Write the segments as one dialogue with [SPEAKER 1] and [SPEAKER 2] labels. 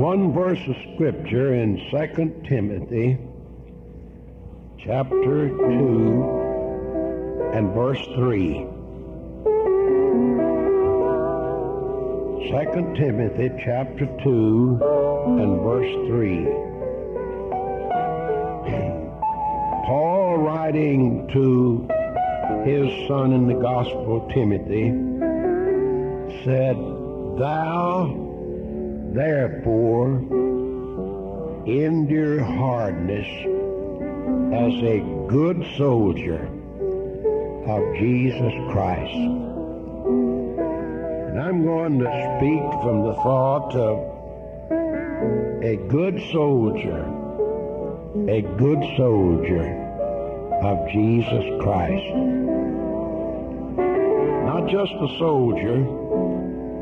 [SPEAKER 1] one verse of scripture in 2 Timothy chapter 2 and verse 3. 2 Timothy chapter 2 and verse 3. Paul writing to his son in the gospel, Timothy, said, Thou therefore endure hardness as a good soldier of Jesus Christ. And I'm going to speak from the thought of a good soldier, a good soldier of Jesus Christ. Not just a soldier,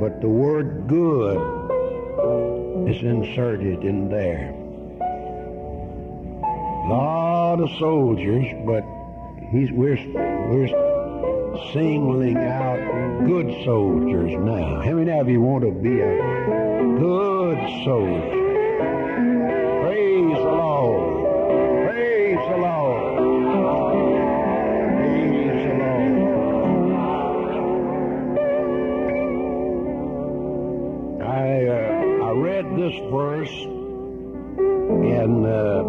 [SPEAKER 1] but the word good is inserted in there. A lot of soldiers, but he's we're we're singling out good soldiers now. How many of you want to be a good soldier? This verse in uh,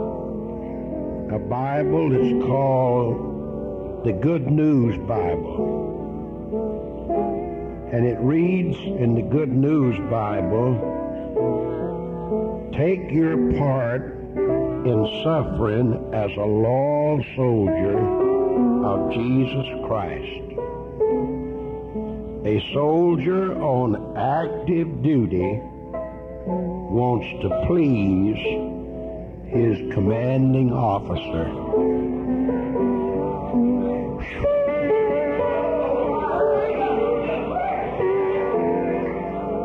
[SPEAKER 1] a Bible. It's called the Good News Bible. And it reads in the Good News Bible, take your part in suffering as a loyal soldier of Jesus Christ. A soldier on active duty wants to please his commanding officer.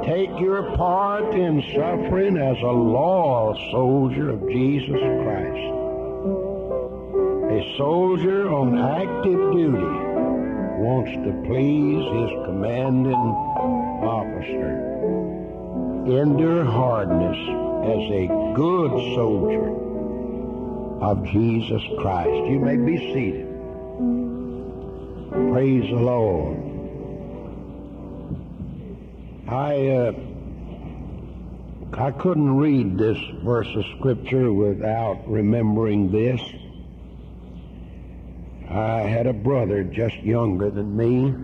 [SPEAKER 1] Take your part in suffering as a loyal soldier of Jesus Christ. A soldier on active duty wants to please his commanding officer. Endure hardness as a good soldier of Jesus Christ. You may be seated. Praise the Lord. I uh, I couldn't read this verse of scripture without remembering this. I had a brother just younger than me.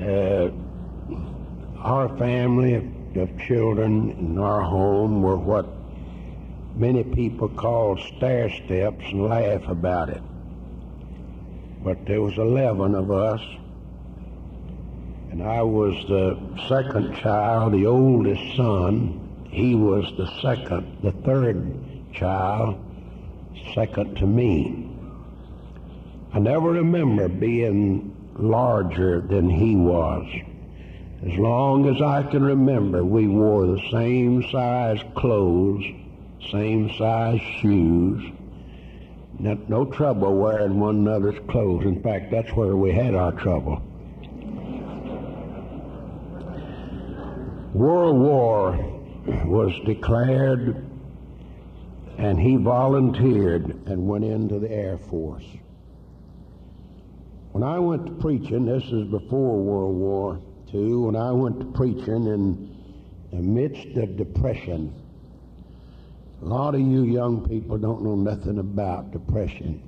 [SPEAKER 1] Uh, our family of, of children in our home were what many people call stair steps and laugh about it. But there was 11 of us, and I was the second child, the oldest son. He was the second, the third child, second to me. I never remember being larger than he was. As long as I can remember, we wore the same size clothes, same size shoes. No, trouble wearing one another's clothes. In fact, that's where we had our trouble. World War was declared, and he volunteered and went into the Air Force. When I went to preaching, this is before World War II, when I went to preaching in the midst of depression, a lot of you young people don't know nothing about depression.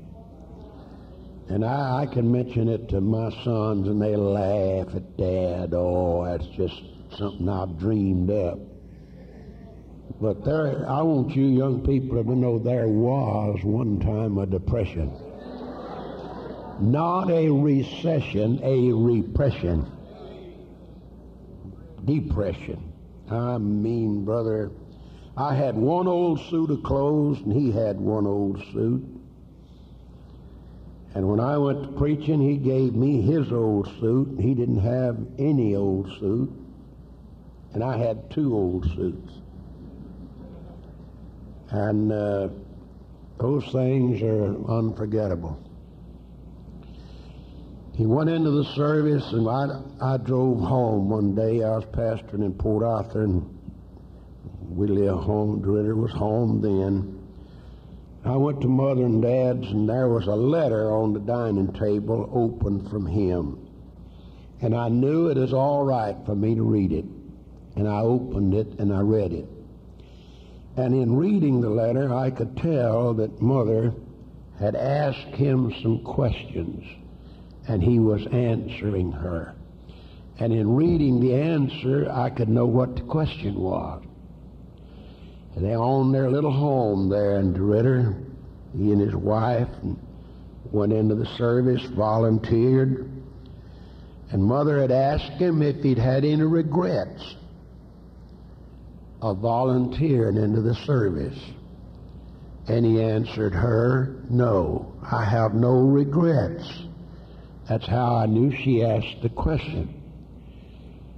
[SPEAKER 1] And I, I can mention it to my sons and they laugh at dad. Oh, that's just something I've dreamed up. But there, I want you young people to know there was one time a depression. Not a recession, a repression. Depression. I mean, brother, I had one old suit of clothes and he had one old suit. And when I went to preaching, he gave me his old suit. He didn't have any old suit. And I had two old suits. And uh, those things are unforgettable. He went into the service, and I, I drove home one day. I was pastoring in Port Arthur, and we lived home. DeRidder was home then. I went to Mother and Dad's, and there was a letter on the dining table open from him. And I knew it was all right for me to read it. And I opened it and I read it. And in reading the letter, I could tell that Mother had asked him some questions and he was answering her. And in reading the answer, I could know what the question was. And they owned their little home there in DeRidder. He and his wife went into the service, volunteered. And Mother had asked him if he'd had any regrets of volunteering into the service. And he answered her, No, I have no regrets. That's how I knew she asked the question.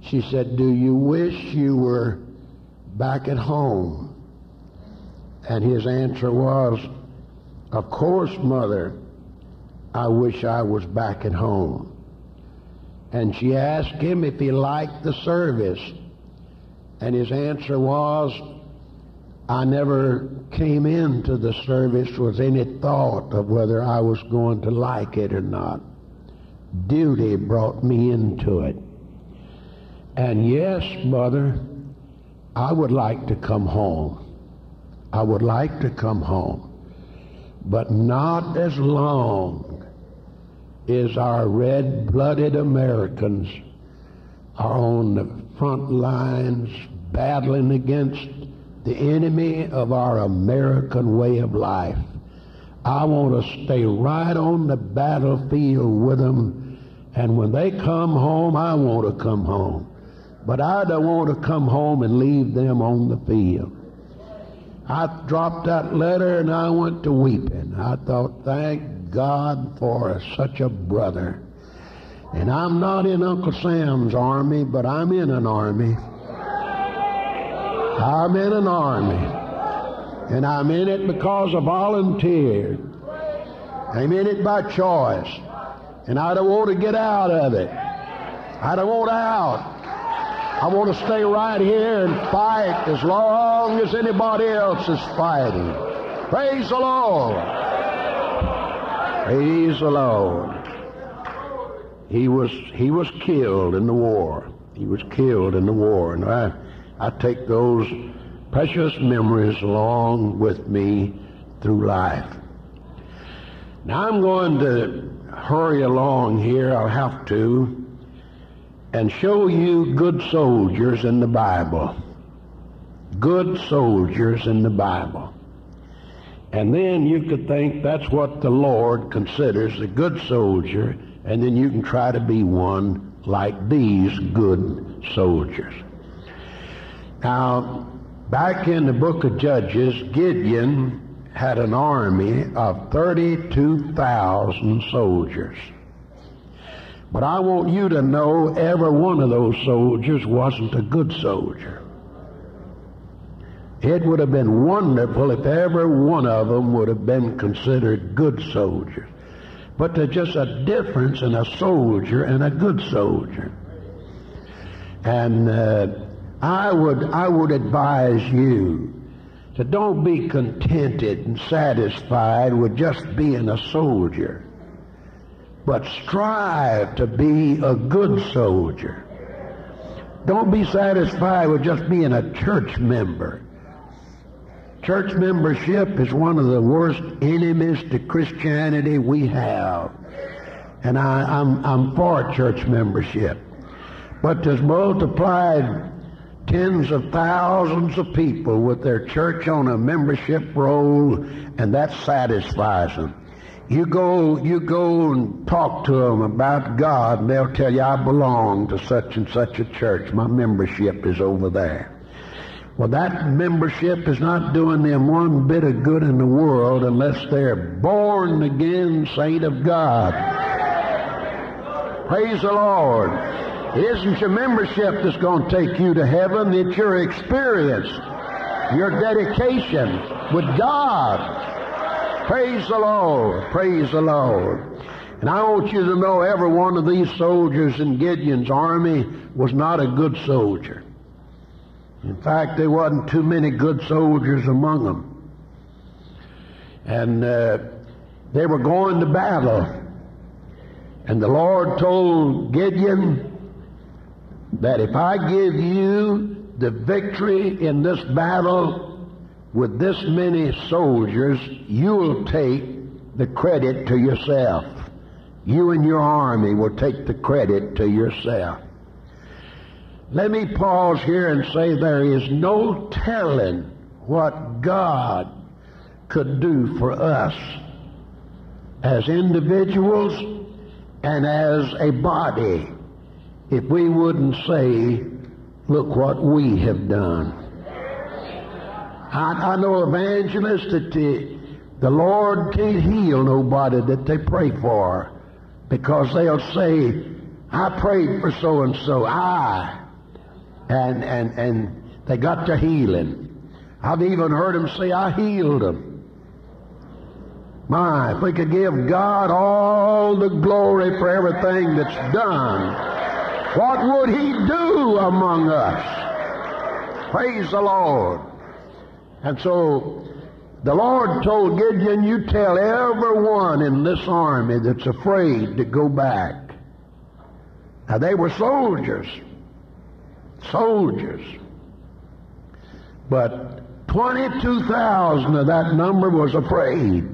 [SPEAKER 1] She said, Do you wish you were back at home? And his answer was, Of course, Mother, I wish I was back at home. And she asked him if he liked the service. And his answer was, I never came into the service with any thought of whether I was going to like it or not. Duty brought me into it. And yes, Mother, I would like to come home. I would like to come home. But not as long as our red-blooded Americans are on the front lines battling against the enemy of our American way of life. I want to stay right on the battlefield with them. And when they come home, I want to come home. But I don't want to come home and leave them on the field. I dropped that letter and I went to weeping. I thought, thank God for such a brother. And I'm not in Uncle Sam's army, but I'm in an army. I'm in an army. And I'm in it because I volunteered. I'm in it by choice. And I don't want to get out of it. I don't want out. I want to stay right here and fight as long as anybody else is fighting. Praise the Lord. Praise the Lord. He was he was killed in the war. He was killed in the war, and I I take those precious memories along with me through life. Now I'm going to hurry along here. I'll have to and show you good soldiers in the Bible. Good soldiers in the Bible. And then you could think that's what the Lord considers a good soldier, and then you can try to be one like these good soldiers. Now, back in the book of Judges, Gideon had an army of 32,000 soldiers. But I want you to know every one of those soldiers wasn't a good soldier. It would have been wonderful if every one of them would have been considered good soldiers. But there's just a difference in a soldier and a good soldier. And uh, I would I would advise you to don't be contented and satisfied with just being a soldier but strive to be a good soldier. Don't be satisfied with just being a church member. Church membership is one of the worst enemies to Christianity we have. And I, am I'm, I'm for church membership. But there's multiplied tens of thousands of people with their church on a membership roll, and that satisfies them. You go, you go and talk to them about God, and they'll tell you, I belong to such and such a church. My membership is over there. Well, that membership is not doing them one bit of good in the world unless they're born again saint of God. Praise the Lord. Isn't your membership that's going to take you to heaven. It's your experience, your dedication with God. Praise the Lord. Praise the Lord. And I want you to know every one of these soldiers in Gideon's army was not a good soldier. In fact, there wasn't too many good soldiers among them. And uh, they were going to battle. And the Lord told Gideon that if I give you the victory in this battle with this many soldiers, you'll take the credit to yourself. You and your army will take the credit to yourself. Let me pause here and say there is no telling what God could do for us as individuals and as a body if we wouldn't say, look what we have done. I, I know evangelists that the, the Lord can't heal nobody that they pray for because they'll say, I prayed for so and so. I and and and they got to healing. I've even heard them say, "I healed them." My, if we could give God all the glory for everything that's done, what would He do among us? Praise the Lord. And so the Lord told Gideon, You tell everyone in this army that's afraid to go back. Now, they were soldiers soldiers. But 22,000 of that number was afraid.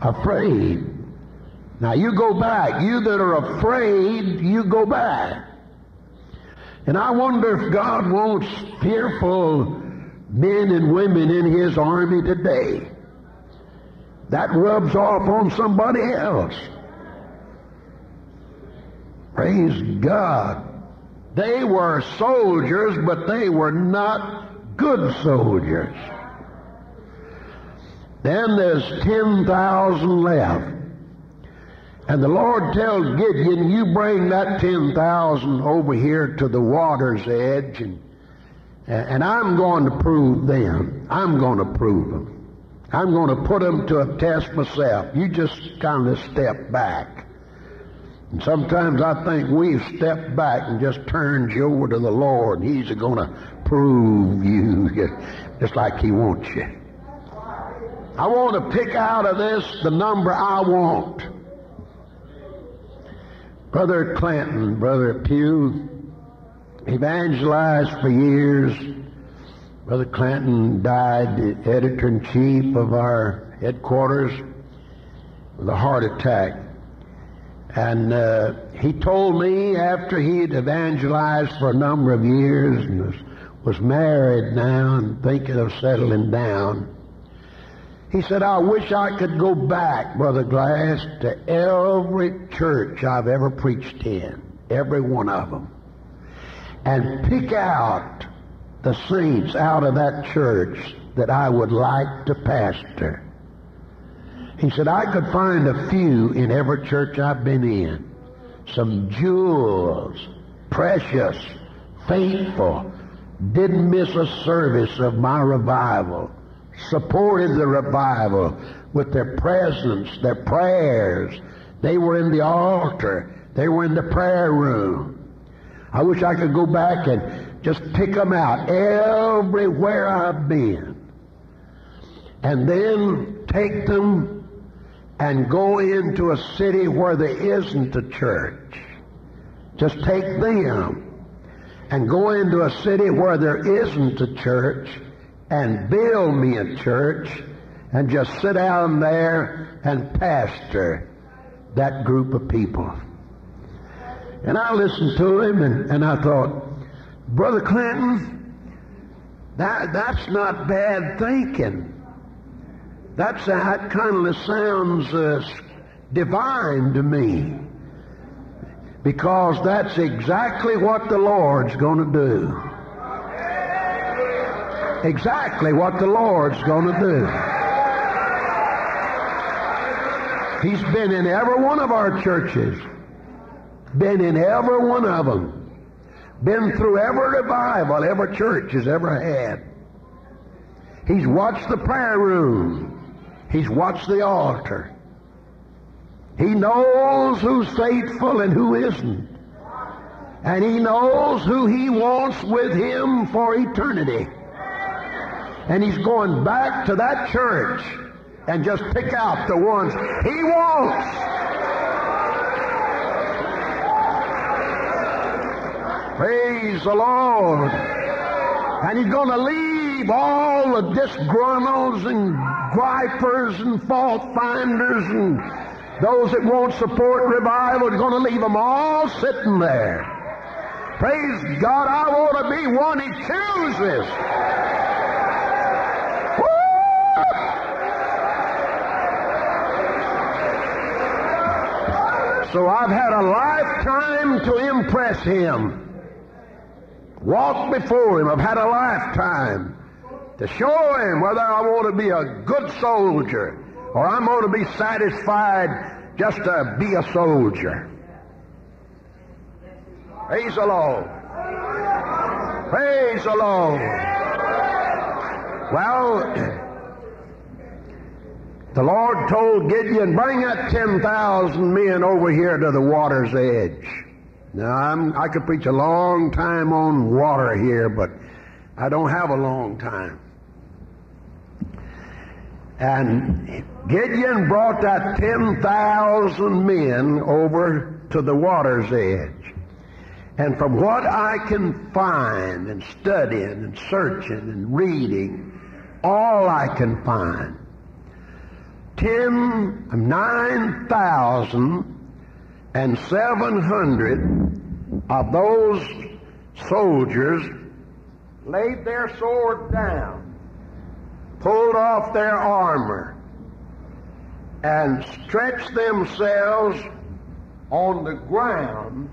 [SPEAKER 1] Afraid. Now you go back. You that are afraid, you go back. And I wonder if God wants fearful men and women in His army today. That rubs off on somebody else. Praise God. They were soldiers, but they were not good soldiers. Then there's 10,000 left. And the Lord tells Gideon, you bring that 10,000 over here to the water's edge, and, and I'm going to prove them. I'm going to prove them. I'm going to put them to a test myself. You just kind of step back. And sometimes I think we've stepped back and just turned you over to the Lord. He's going to prove you just like He wants you. I want to pick out of this the number I want. Brother Clanton, Brother Pugh, evangelized for years. Brother Clanton died, editor in chief of our headquarters, with a heart attack. And uh, he told me after he had evangelized for a number of years and was, was married now and thinking of settling down, he said, I wish I could go back, Brother Glass, to every church I've ever preached in, every one of them, and pick out the saints out of that church that I would like to pastor. He said, I could find a few in every church I've been in. Some jewels, precious, faithful, didn't miss a service of my revival, supported the revival with their presence, their prayers. They were in the altar. They were in the prayer room. I wish I could go back and just pick them out everywhere I've been. And then take them and go into a city where there isn't a church. Just take them and go into a city where there isn't a church and build me a church and just sit down there and pastor that group of people. And I listened to him and, and I thought, Brother Clinton, that, that's not bad thinking. That's, that kind of sounds uh, divine to me. Because that's exactly what the Lord's going to do. Exactly what the Lord's going to do. He's been in every one of our churches. Been in every one of them. Been through every revival every church has ever had. He's watched the prayer room. He's watched the altar. He knows who's faithful and who isn't. And he knows who he wants with him for eternity. And he's going back to that church and just pick out the ones he wants. Praise the Lord. And he's going to leave all the disgruntles and gripers and fault finders and those that won't support revival. He's going to leave them all sitting there. Praise God, I want to be one he chooses. So I've had a lifetime to impress him. Walk before him. I've had a lifetime to show him whether I want to be a good soldier or I'm going to be satisfied just to be a soldier. Praise the Lord. Praise the Lord. Well, the Lord told Gideon, bring that 10,000 men over here to the water's edge. Now, I'm, I could preach a long time on water here, but I don't have a long time. And Gideon brought that 10,000 men over to the water's edge. And from what I can find and studying and searching and reading, all I can find ten, nine thousand and seven hundred of those soldiers laid their sword down, pulled off their armor, and stretched themselves on the ground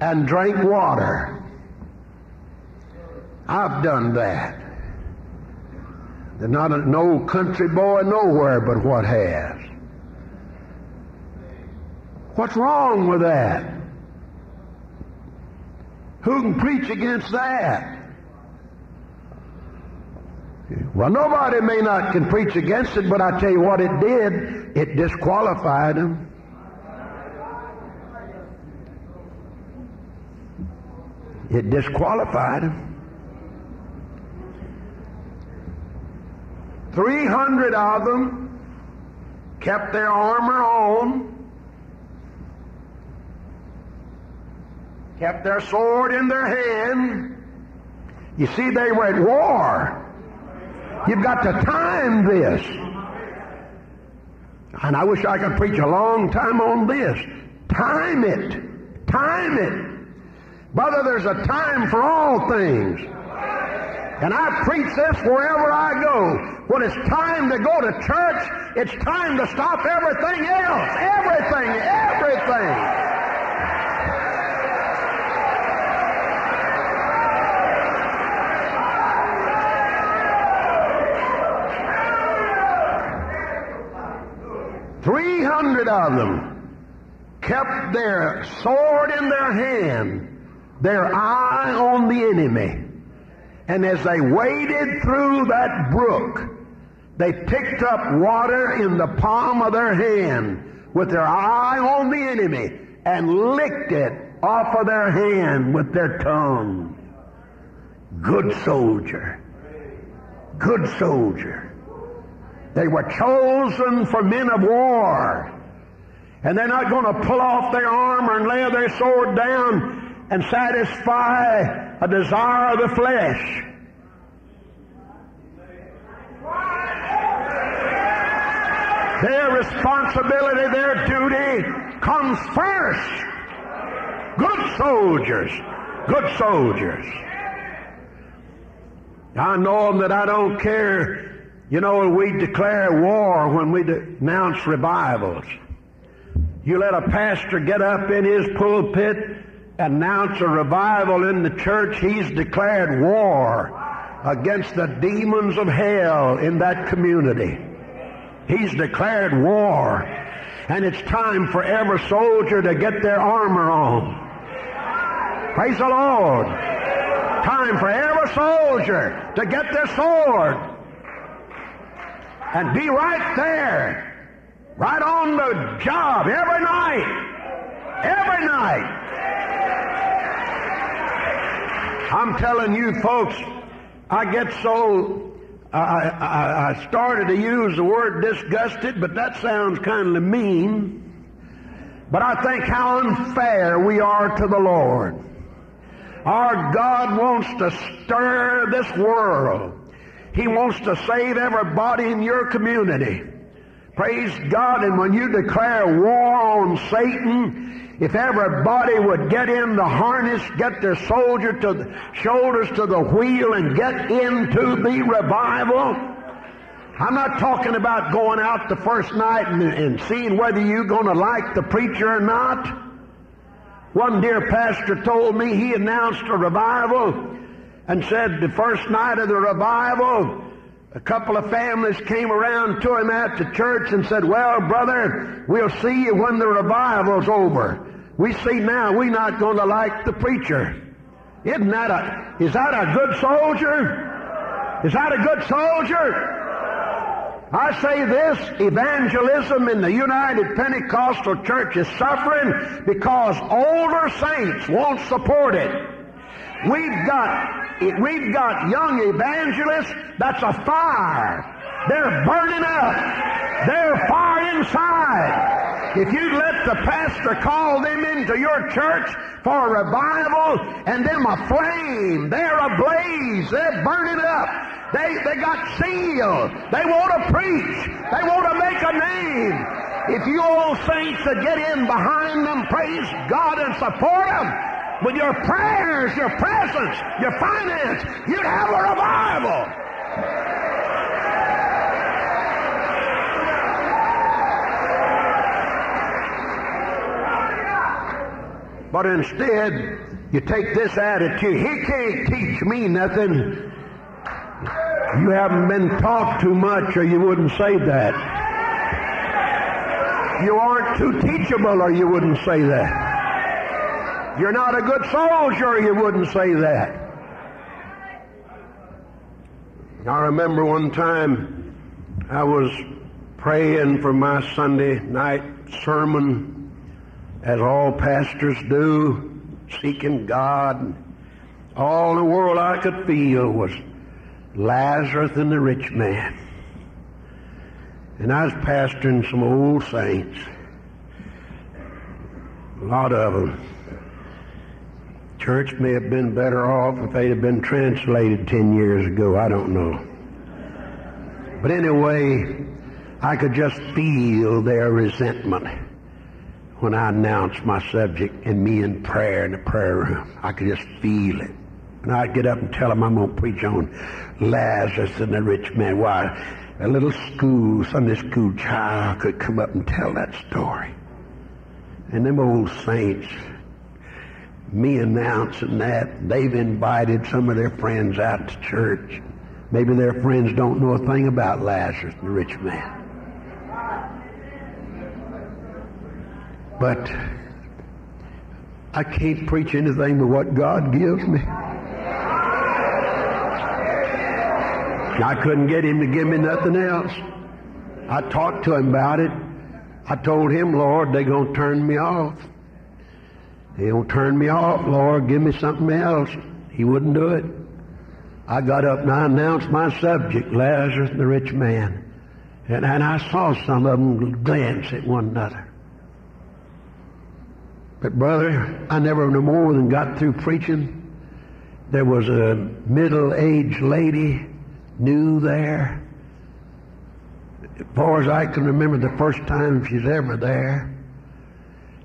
[SPEAKER 1] and drank water. I've done that. There's not a, no country boy nowhere but what has. What's wrong with that? Who can preach against that? Well, nobody may not can preach against it, but I tell you what it did, it disqualified them. It disqualified them. 300 of them kept their armor on, kept their sword in their hand. You see, they were at war. You've got to time this. And I wish I could preach a long time on this. Time it. Time it. Brother, there's a time for all things. And I preach this wherever I go. When it's time to go to church, it's time to stop everything else. Everything, everything. Three hundred of them kept their sword in their hand, their eye on the enemy. And as they waded through that brook, they picked up water in the palm of their hand with their eye on the enemy and licked it off of their hand with their tongue. Good soldier. Good soldier. They were chosen for men of war. And they're not going to pull off their armor and lay their sword down and satisfy a desire of the flesh. Their responsibility, their duty comes first. Good soldiers. Good soldiers. I know that I don't care. You know, we declare war when we announce revivals. You let a pastor get up in his pulpit announce a revival in the church, he's declared war against the demons of hell in that community. He's declared war. And it's time for every soldier to get their armor on. Praise the Lord. Time for every soldier to get their sword and be right there Right on the job, every night. Every night. I'm telling you folks, I get so, I, I, I started to use the word disgusted, but that sounds kind of mean. But I think how unfair we are to the Lord. Our God wants to stir this world. He wants to save everybody in your community. Praise God. And when you declare war on Satan, if everybody would get in the harness, get their soldier to the shoulders to the wheel and get into the revival, I'm not talking about going out the first night and, and seeing whether you're going to like the preacher or not. One dear pastor told me he announced a revival and said the first night of the revival, a couple of families came around to him at the church and said, Well, brother, we'll see you when the revival's over. We see now we're not going to like the preacher. Isn't that a, is that a good soldier? Is that a good soldier? I say this, evangelism in the United Pentecostal Church is suffering because older saints won't support it. We've got, we've got young evangelists that's a fire. They're burning up. They're fire inside. If you let the pastor call them into your church for a revival and them aflame, they're ablaze, they're burning up. They, they got zeal. They want to preach. They want to make a name. If you old saints to get in behind them, praise God and support them with your prayers, your presence, your finance, you'd have a revival. But instead, you take this attitude. He can't teach me nothing. You haven't been taught too much or you wouldn't say that. You aren't too teachable or you wouldn't say that. You're not a good soldier you wouldn't say that. I remember one time I was praying for my Sunday night sermon as all pastors do, seeking God. All the world I could feel was Lazarus and the rich man. And I was pastoring some old saints. A lot of them. Church may have been better off if they'd have been translated ten years ago. I don't know. But anyway, I could just feel their resentment when I announced my subject and me in prayer in the prayer room. I could just feel it. And I'd get up and tell them I'm going to preach on Lazarus and the rich man. Why, a little school, Sunday school child could come up and tell that story. And them old saints, me announcing that, they've invited some of their friends out to church. Maybe their friends don't know a thing about Lazarus the rich man. But I can't preach anything but what God gives me. I couldn't get him to give me nothing else. I talked to him about it. I told him, Lord, they're going to turn me off. They're going turn me off, Lord. Give me something else. He wouldn't do it. I got up and I announced my subject, Lazarus and the rich man. And, and I saw some of them glance at one another. But brother, I never no more than got through preaching. There was a middle-aged lady new there. As far as I can remember the first time she's ever there.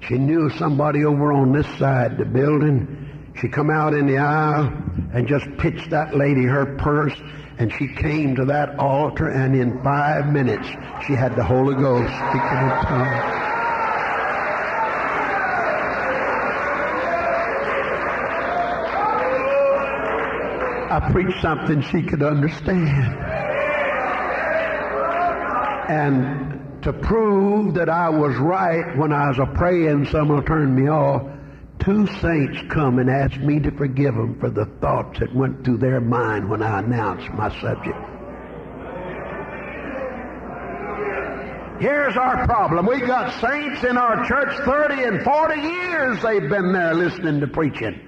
[SPEAKER 1] She knew somebody over on this side the building. She come out in the aisle and just pitched that lady her purse and she came to that altar and in five minutes she had the Holy Ghost speaking in tongues. I preached something she could understand. And to prove that I was right when I was a praying, someone turned me off. Two saints come and asked me to forgive them for the thoughts that went through their mind when I announced my subject. Here's our problem. We've got saints in our church 30 and 40 years they've been there listening to preaching.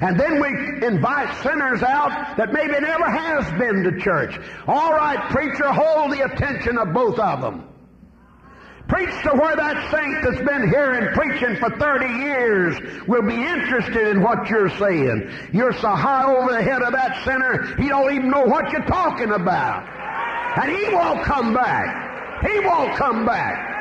[SPEAKER 1] And then we invite sinners out that maybe never has been to church. All right, preacher, hold the attention of both of them. Preach to where that saint that's been hearing preaching for 30 years will be interested in what you're saying. You're so high over the head of that sinner, he don't even know what you're talking about. And he won't come back. He won't come back.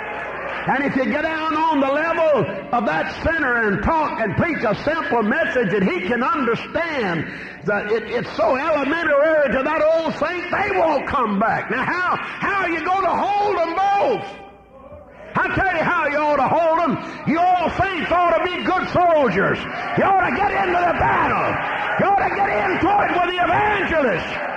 [SPEAKER 1] And if you get down on the level of that sinner and talk and preach a simple message that he can understand, that it, it's so elementary to that old saint, they won't come back. Now how, how are you going to hold them both? I tell you how you ought to hold them. You all saints ought to be good soldiers. You ought to get into the battle. You ought to get into it with the evangelists.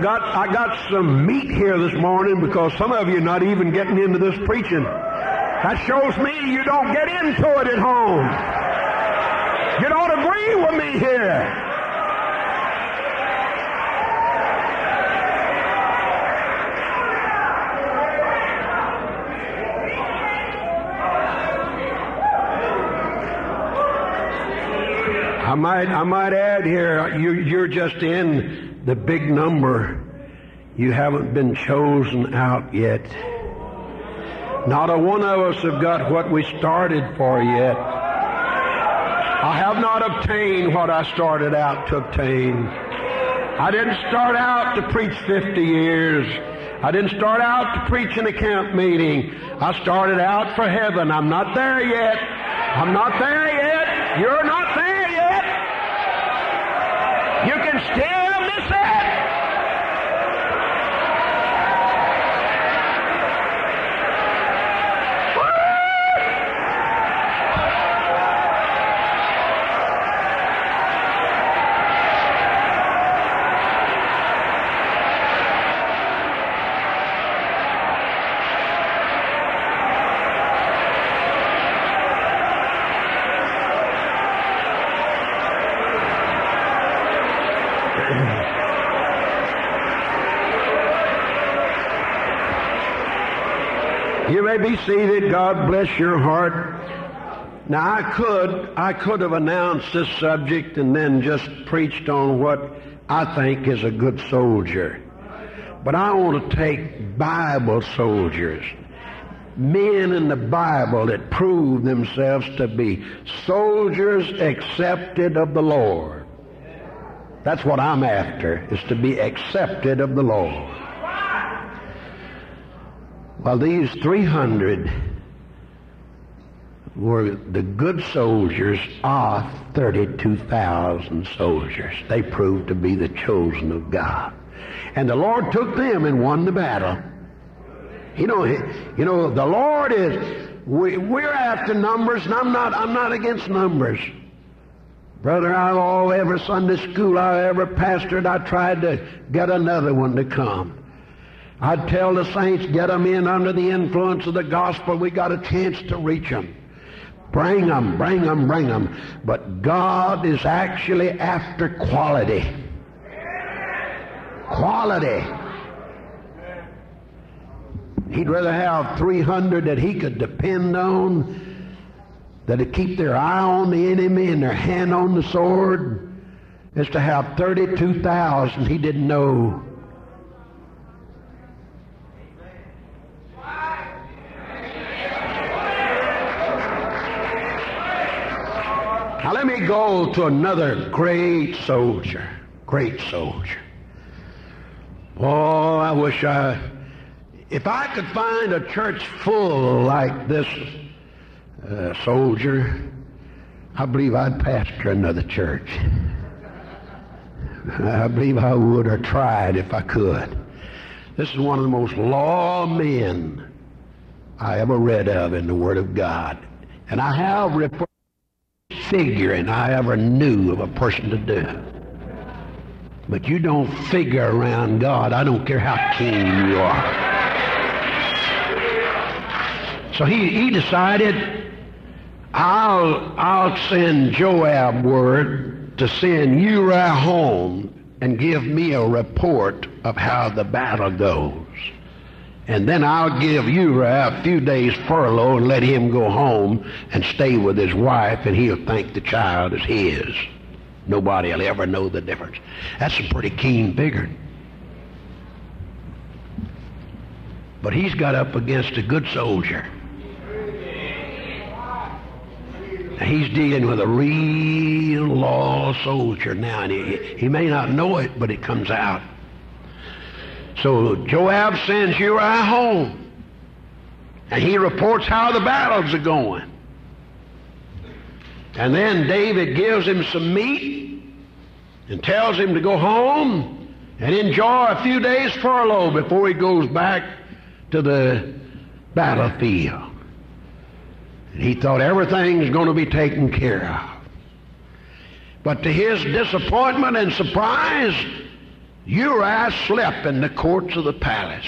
[SPEAKER 1] I got, I got some meat here this morning because some of you are not even getting into this preaching. That shows me you don't get into it at home. You don't agree with me here. I might, I might add here, you, you're just in the big number. You haven't been chosen out yet. Not a one of us have got what we started for yet. I have not obtained what I started out to obtain. I didn't start out to preach 50 years. I didn't start out to preach in a camp meeting. I started out for heaven. I'm not there yet. I'm not there yet. You're not there yet. You can still miss it. You may be seated. God bless your heart. Now I could, I could have announced this subject and then just preached on what I think is a good soldier. But I want to take Bible soldiers, men in the Bible that prove themselves to be soldiers accepted of the Lord. That's what I'm after, is to be accepted of the Lord. Well, these 300 were the good soldiers of 32,000 soldiers. They proved to be the chosen of God. And the Lord took them and won the battle. You know, you know, the Lord is, we, we're after numbers, and I'm not, I'm not against numbers. Brother, I all every Sunday school I ever pastored, I tried to get another one to come. I'd tell the saints, get them in under the influence of the gospel. We got a chance to reach them. Bring them, bring them, bring them. But God is actually after quality. Quality. He'd rather have 300 that he could depend on, that'd keep their eye on the enemy and their hand on the sword, is to have 32,000 he didn't know Now let me go to another great soldier. Great soldier. Oh, I wish I, if I could find a church full like this uh, soldier, I believe I'd pastor another church. I believe I would or tried if I could. This is one of the most law men I ever read of in the Word of God. And I have reported figuring I ever knew of a person to do. But you don't figure around God. I don't care how keen you are. So he, he decided, I'll, I'll send Joab word to send Uriah home and give me a report of how the battle goes. And then I'll give Uriah a few days furlough and let him go home and stay with his wife, and he'll think the child is his. Nobody will ever know the difference. That's a pretty keen figure. But he's got up against a good soldier. He's dealing with a real loyal soldier now, and he, he may not know it, but it comes out. So Joab sends Uriah home, and he reports how the battles are going. And then David gives him some meat and tells him to go home and enjoy a few days furlough before he goes back to the battlefield. And he thought everything's going to be taken care of. But to his disappointment and surprise, Uriah slept in the courts of the palace.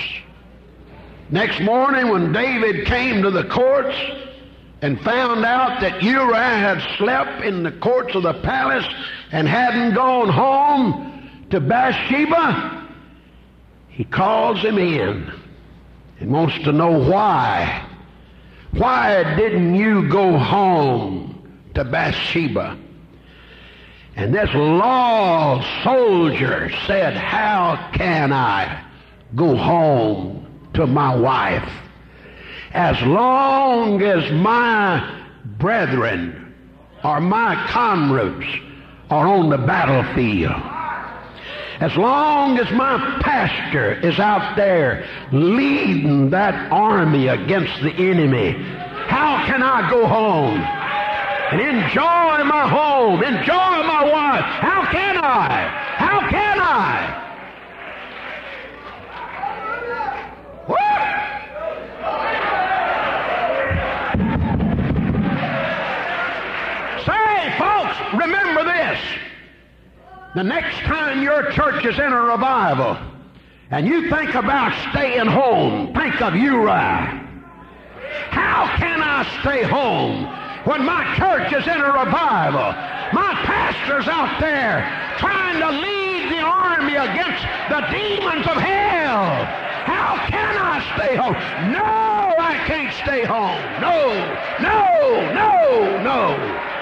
[SPEAKER 1] Next morning, when David came to the courts and found out that Uriah had slept in the courts of the palace and hadn't gone home to Bathsheba, he calls him in and wants to know why. Why didn't you go home to Bathsheba? And this loyal soldier said, How can I go home to my wife? As long as my brethren or my comrades are on the battlefield, as long as my pastor is out there leading that army against the enemy, how can I go home and enjoy my home, enjoy can I? How can I? Say, folks, remember this. The next time your church is in a revival and you think about staying home, think of Uriah. How can I stay home when my church is in a revival? My pastor's out there trying to lead the army against the demons of hell. How can I stay home? No, I can't stay home. No, no, no, no.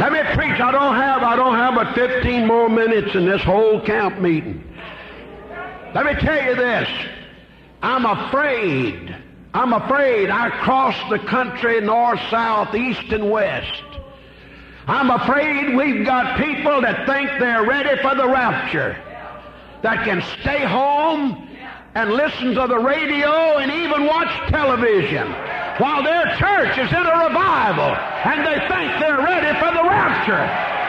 [SPEAKER 1] Let me preach. I don't have I don't have but 15 more minutes in this whole camp meeting. Let me tell you this. I'm afraid. I'm afraid I crossed the country north, south, east, and west. I'm afraid we've got people that think they're ready for the rapture, that can stay home and listen to the radio and even watch television while their church is in a revival and they think they're ready for the rapture.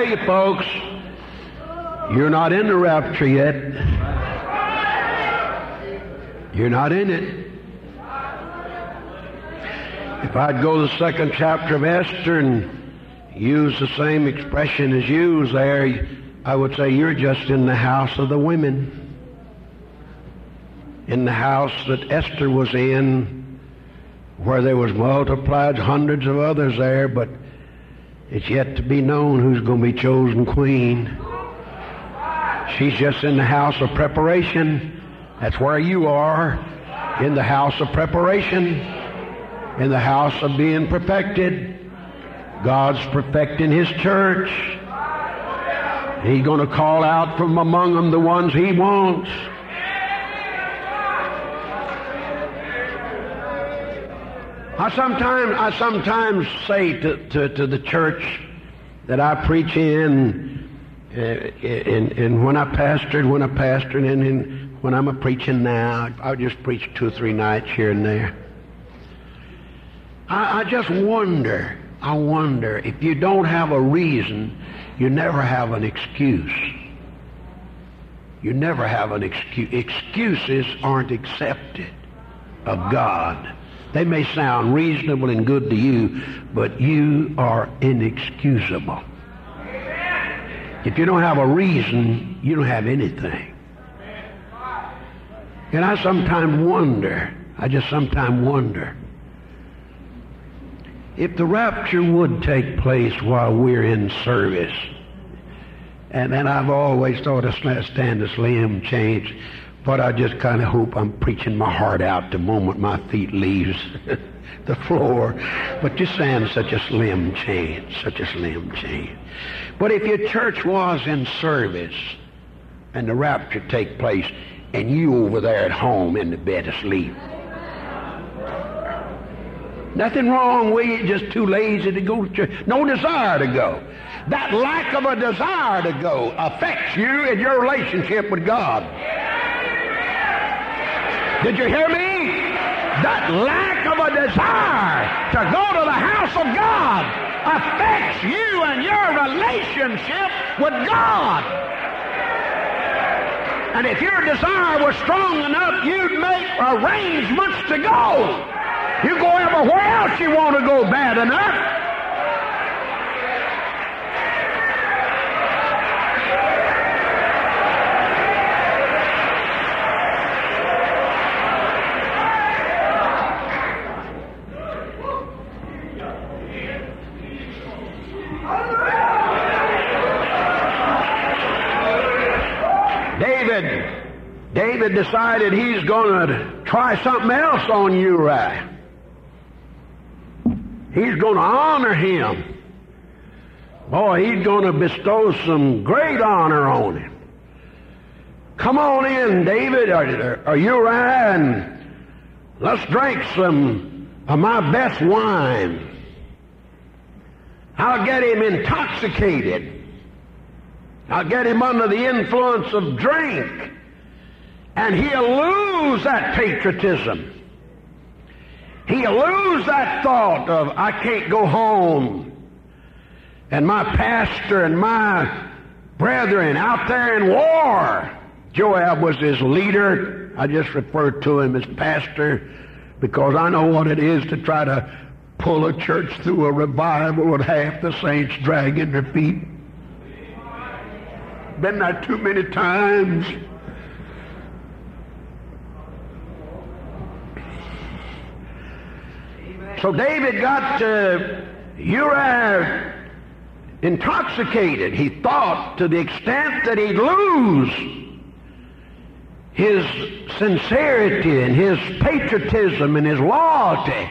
[SPEAKER 1] Tell you, folks, you're not in the rapture yet. You're not in it. If I'd go to the second chapter of Esther and use the same expression as used there, I would say you're just in the house of the women. in the house that Esther was in, where there was multiplied hundreds of others there, but it's yet to be known who's going to be chosen queen. She's just in the house of preparation. That's where you are, in the house of preparation, in the house of being perfected. God's perfecting His church. He's going to call out from among them the ones He wants. I sometimes, I sometimes say to, to, to the church that I preach in, uh, and, and when I pastored, when I pastored, and, and when I'm a preaching now, I just preach two or three nights here and there. I, I just wonder, I wonder, if you don't have a reason, you never have an excuse. You never have an excuse. Excuses aren't accepted of God. They may sound reasonable and good to you, but you are inexcusable. If you don't have a reason, you don't have anything. And I sometimes wonder, I just sometimes wonder, if the rapture would take place while we're in service, and, and I've always thought a stand a slim change, but I just kind of hope I'm preaching my heart out the moment my feet leaves the floor. But you stand such a slim chance, such a slim chance. But if your church was in service and the rapture take place and you over there at home in the bed asleep, nothing wrong with you, just too lazy to go to church, no desire to go. That lack of a desire to go affects you in your relationship with God. Did you hear me? That lack of a desire to go to the house of God affects you and your relationship with God. And if your desire was strong enough, you'd make arrangements to go. You go everywhere else you want to go bad enough. Decided he's going to try something else on Uriah. He's going to honor him. Boy, he's going to bestow some great honor on him. Come on in, David, or, or Uriah, and let's drink some of my best wine. I'll get him intoxicated. I'll get him under the influence of drink. And he'll lose that patriotism. He'll lose that thought of, I can't go home. And my pastor and my brethren out there in war. Joab was his leader. I just referred to him as pastor because I know what it is to try to pull a church through a revival with half the saints dragging their feet. Been there too many times. So David got uh, Uriah intoxicated. He thought to the extent that he'd lose his sincerity and his patriotism and his loyalty.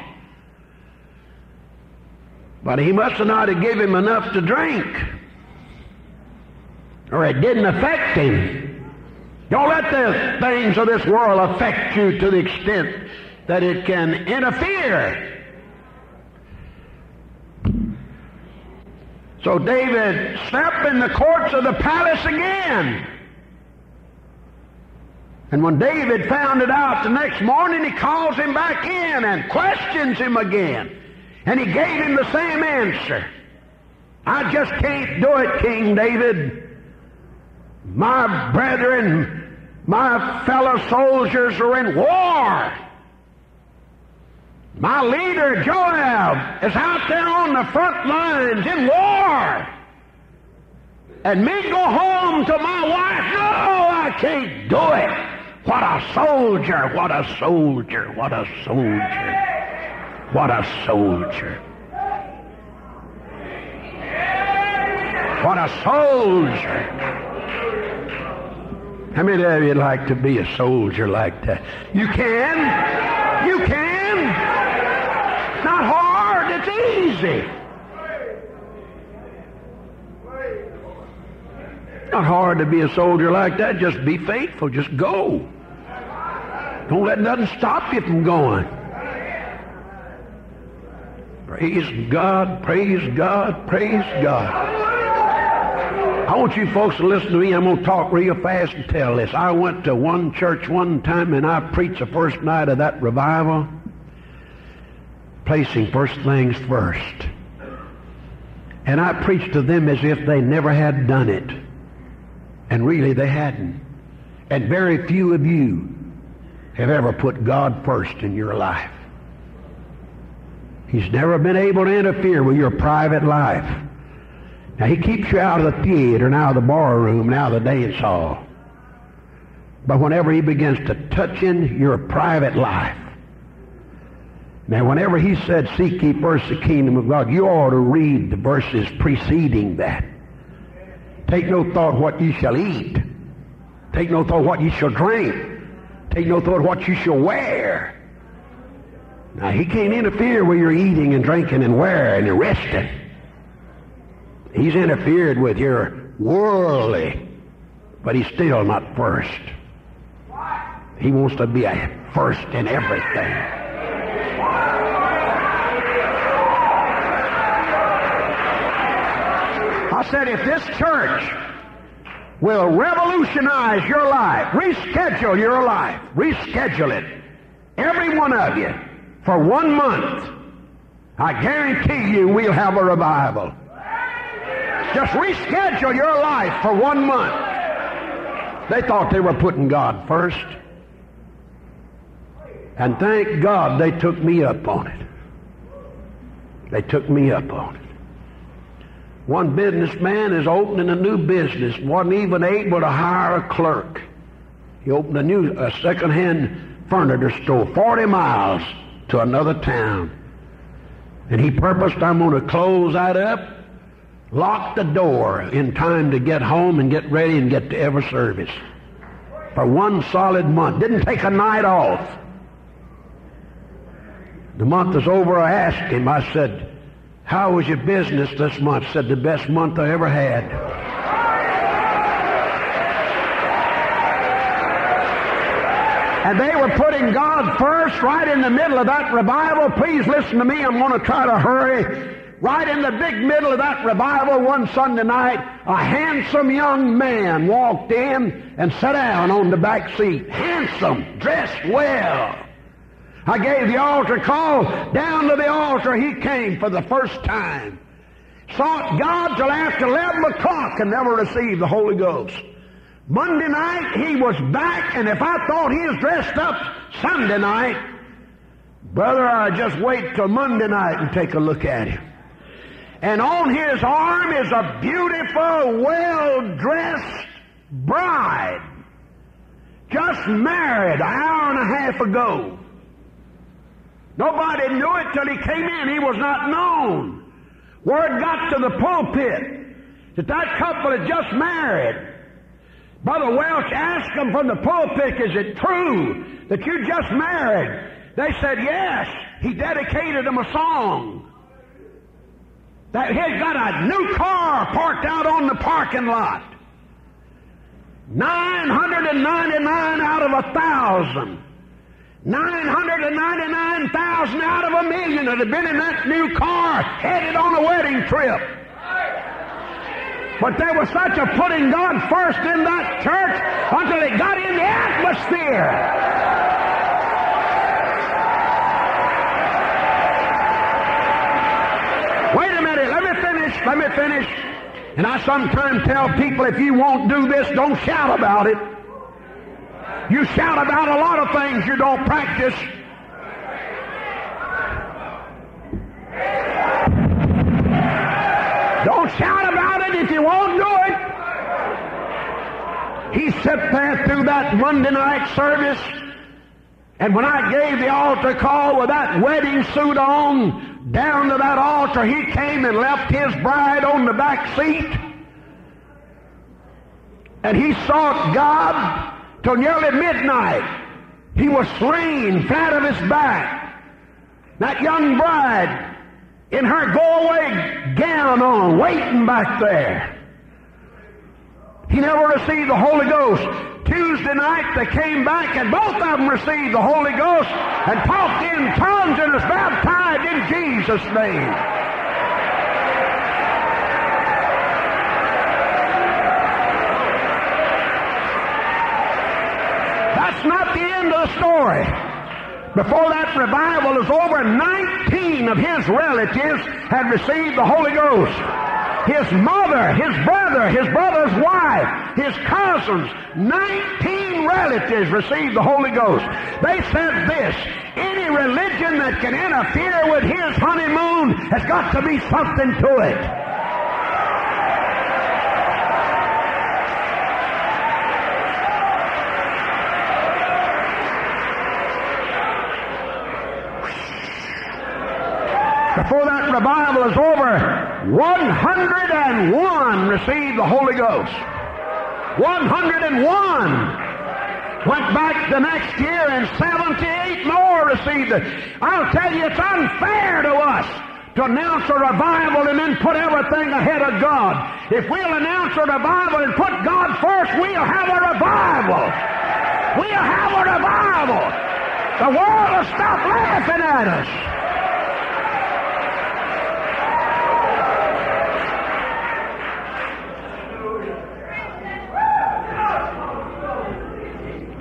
[SPEAKER 1] But he must not have given him enough to drink. Or it didn't affect him. Don't let the things of this world affect you to the extent that it can interfere So David stepped in the courts of the palace again. And when David found it out the next morning, he calls him back in and questions him again. And he gave him the same answer. I just can't do it, King David. My brethren, my fellow soldiers are in war. My leader, Joab, is out there on the front lines in war. And me go home to my wife, no, I can't do it. What a soldier! What a soldier! What a soldier! What a soldier! What a soldier! How many of you like to be a soldier like that? You can. You can. It's not hard. It's easy. Not hard to be a soldier like that. Just be faithful. Just go. Don't let nothing stop you from going. Praise God, praise God, praise God. I want you folks to listen to me. I'm going to talk real fast and tell this. I went to one church one time and I preached the first night of that revival, placing first things first. And I preached to them as if they never had done it. And really they hadn't. And very few of you have ever put God first in your life. He's never been able to interfere with your private life. Now, he keeps you out of the theater and out of the bar room and out of the dance hall. But whenever he begins to touch in your private life, now whenever he said, seek ye first the kingdom of God, you ought to read the verses preceding that. Take no thought what ye shall eat. Take no thought what ye shall drink. Take no thought what you shall wear. Now, he can't interfere with your eating and drinking and wearing and resting. He's interfered with your worldly, but he's still not first. He wants to be a first in everything. Said, if this church will revolutionize your life, reschedule your life, reschedule it, every one of you, for one month, I guarantee you we'll have a revival. Just reschedule your life for one month. They thought they were putting God first. And thank God they took me up on it. They took me up on it. One businessman is opening a new business, wasn't even able to hire a clerk. He opened a new a second-hand furniture store 40 miles to another town. And he purposed, I'm going to close that up lock the door in time to get home and get ready and get to every service for one solid month. Didn't take a night off. The month is over. I asked him, I said, How was your business this month? Said, The best month I ever had. And they were putting God first right in the middle of that revival. Please listen to me. I'm going to try to hurry. Right in the big middle of that revival one Sunday night, a handsome young man walked in and sat down on the back seat. Handsome, dressed well. I gave the altar call. Down to the altar he came for the first time. Sought God till after 11 o'clock and never received the Holy Ghost. Monday night he was back, and if I thought he was dressed up Sunday night, brother, I just wait till Monday night and take a look at him. And on his arm is a beautiful, well-dressed bride. Just married an hour and a half ago. Nobody knew it till he came in. He was not known. Word got to the pulpit that that couple had just married. Brother Welch asked them from the pulpit, is it true that you just married? They said, yes. He dedicated them a song. That he's got a new car parked out on the parking lot. 999 out of a thousand. 999,000 out of a million that have been in that new car headed on a wedding trip. But there was such a putting God first in that church until it got in the atmosphere. Wait a minute, let me finish, let me finish. And I sometimes tell people if you won't do this, don't shout about it. You shout about a lot of things you don't practice. Don't shout about it if you won't do it. He sat there through that Monday night service, and when I gave the altar call with that wedding suit on, down to that altar he came and left his bride on the back seat. And he sought God till nearly midnight. He was slain flat on his back. That young bride in her go-away gown on, waiting back there. He never received the Holy Ghost. Tuesday night they came back and both of them received the Holy Ghost and talked in tongues and was baptized in Jesus' name. That's not the end of the story. Before that revival was over, 19 of his relatives had received the Holy Ghost. His mother, his brother, his brother's wife, his cousins, 19 relatives received the Holy Ghost. They said this, any religion that can interfere with his honeymoon has got to be something to it. Before that revival is over, 101 received the Holy Ghost. 101 went back the next year and 78 more received it. I'll tell you, it's unfair to us to announce a revival and then put everything ahead of God. If we'll announce a revival and put God first, we'll have a revival. We'll have a revival. The world will stop laughing at us.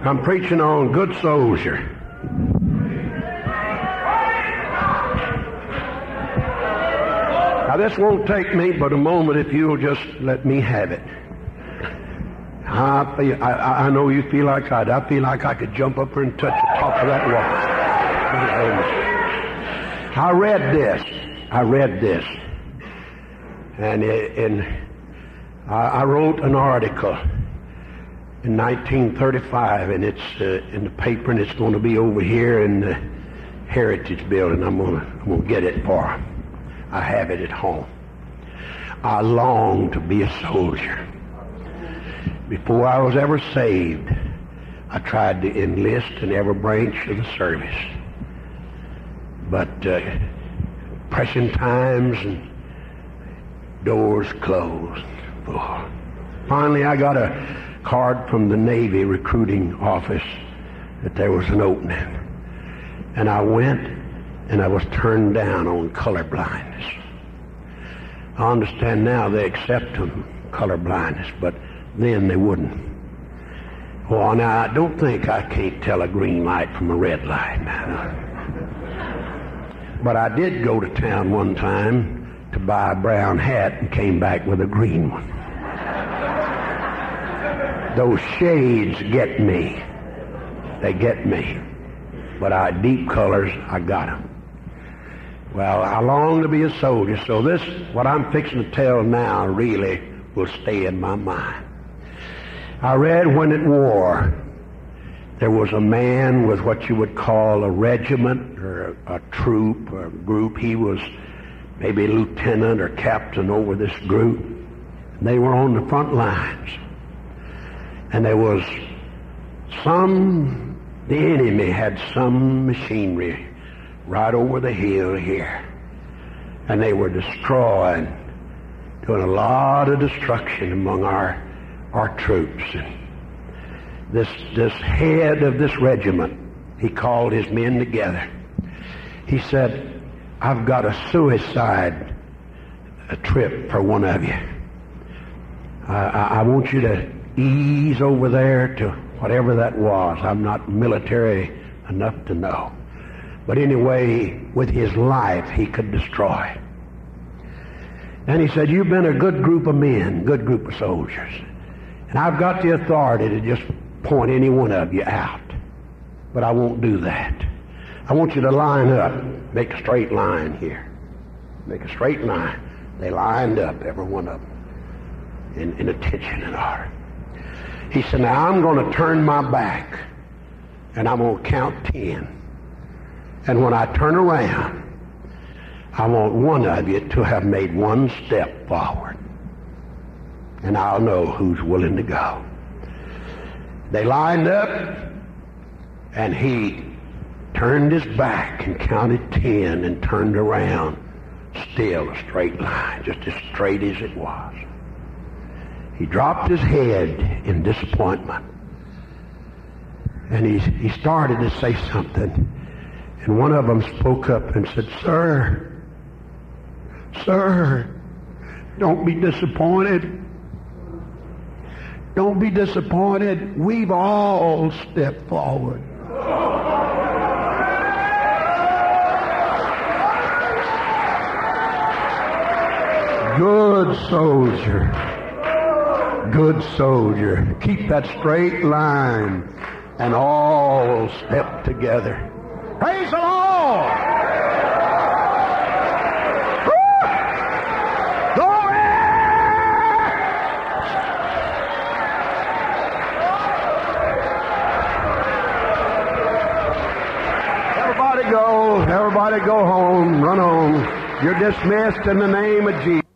[SPEAKER 1] I'm preaching on good soldier. Now, this won't take me but a moment if you'll just let me have it. I, feel, I, I know you feel like I I feel like I could jump up and touch the top of that wall. I read this. I read this. And, and I wrote an article in 1935, and it's uh, in the paper, and it's going to be over here in the Heritage Building. I'm going to I'm to get it for. I have it at home. I long to be a soldier. Before I was ever saved, I tried to enlist in every branch of the service. But uh, pressing times and doors closed. Oh. Finally, I got a card from the Navy recruiting office that there was an opening. And I went and I was turned down on color blindness. I understand now they accept them, color blindness, but then they wouldn't. Well, now I don't think I can't tell a green light from a red light. But I did go to town one time to buy a brown hat and came back with a green one. Those shades get me. They get me. But I deep colors, I got them. Well, I long to be a soldier, so this, what I'm fixing to tell now, really will stay in my mind. I read when at war, there was a man with what you would call a regiment or a, a troop or a group. He was maybe lieutenant or captain over this group. They were on the front lines. And there was some, the enemy had some machinery right over the hill here. And they were destroying, doing a lot of destruction among our, our troops. And this, this head of this regiment, he called his men together. He said, I've got a suicide a trip for one of you. I, I, I want you to ease over there to whatever that was. I'm not military enough to know. But anyway, with his life, he could destroy. And he said, You've been a good group of men, good group of soldiers. And I've got the authority to just point any one of you out. But I won't do that. I want you to line up, make a straight line here. Make a straight line. They lined up, every one of them, in, in attention and order. He said, Now I'm going to turn my back and I'm going to count ten. And when I turn around, I want one of you to have made one step forward. And I'll know who's willing to go. They lined up, and he turned his back and counted ten and turned around. Still a straight line, just as straight as it was. He dropped his head in disappointment. And he, he started to say something. And one of them spoke up and said, Sir, sir, don't be disappointed. Don't be disappointed. We've all stepped forward. Good soldier. Good soldier. Keep that straight line and all step together. Praise the Lord! Glory! Everybody go. Everybody go home. Run home. You're dismissed in the name of Jesus.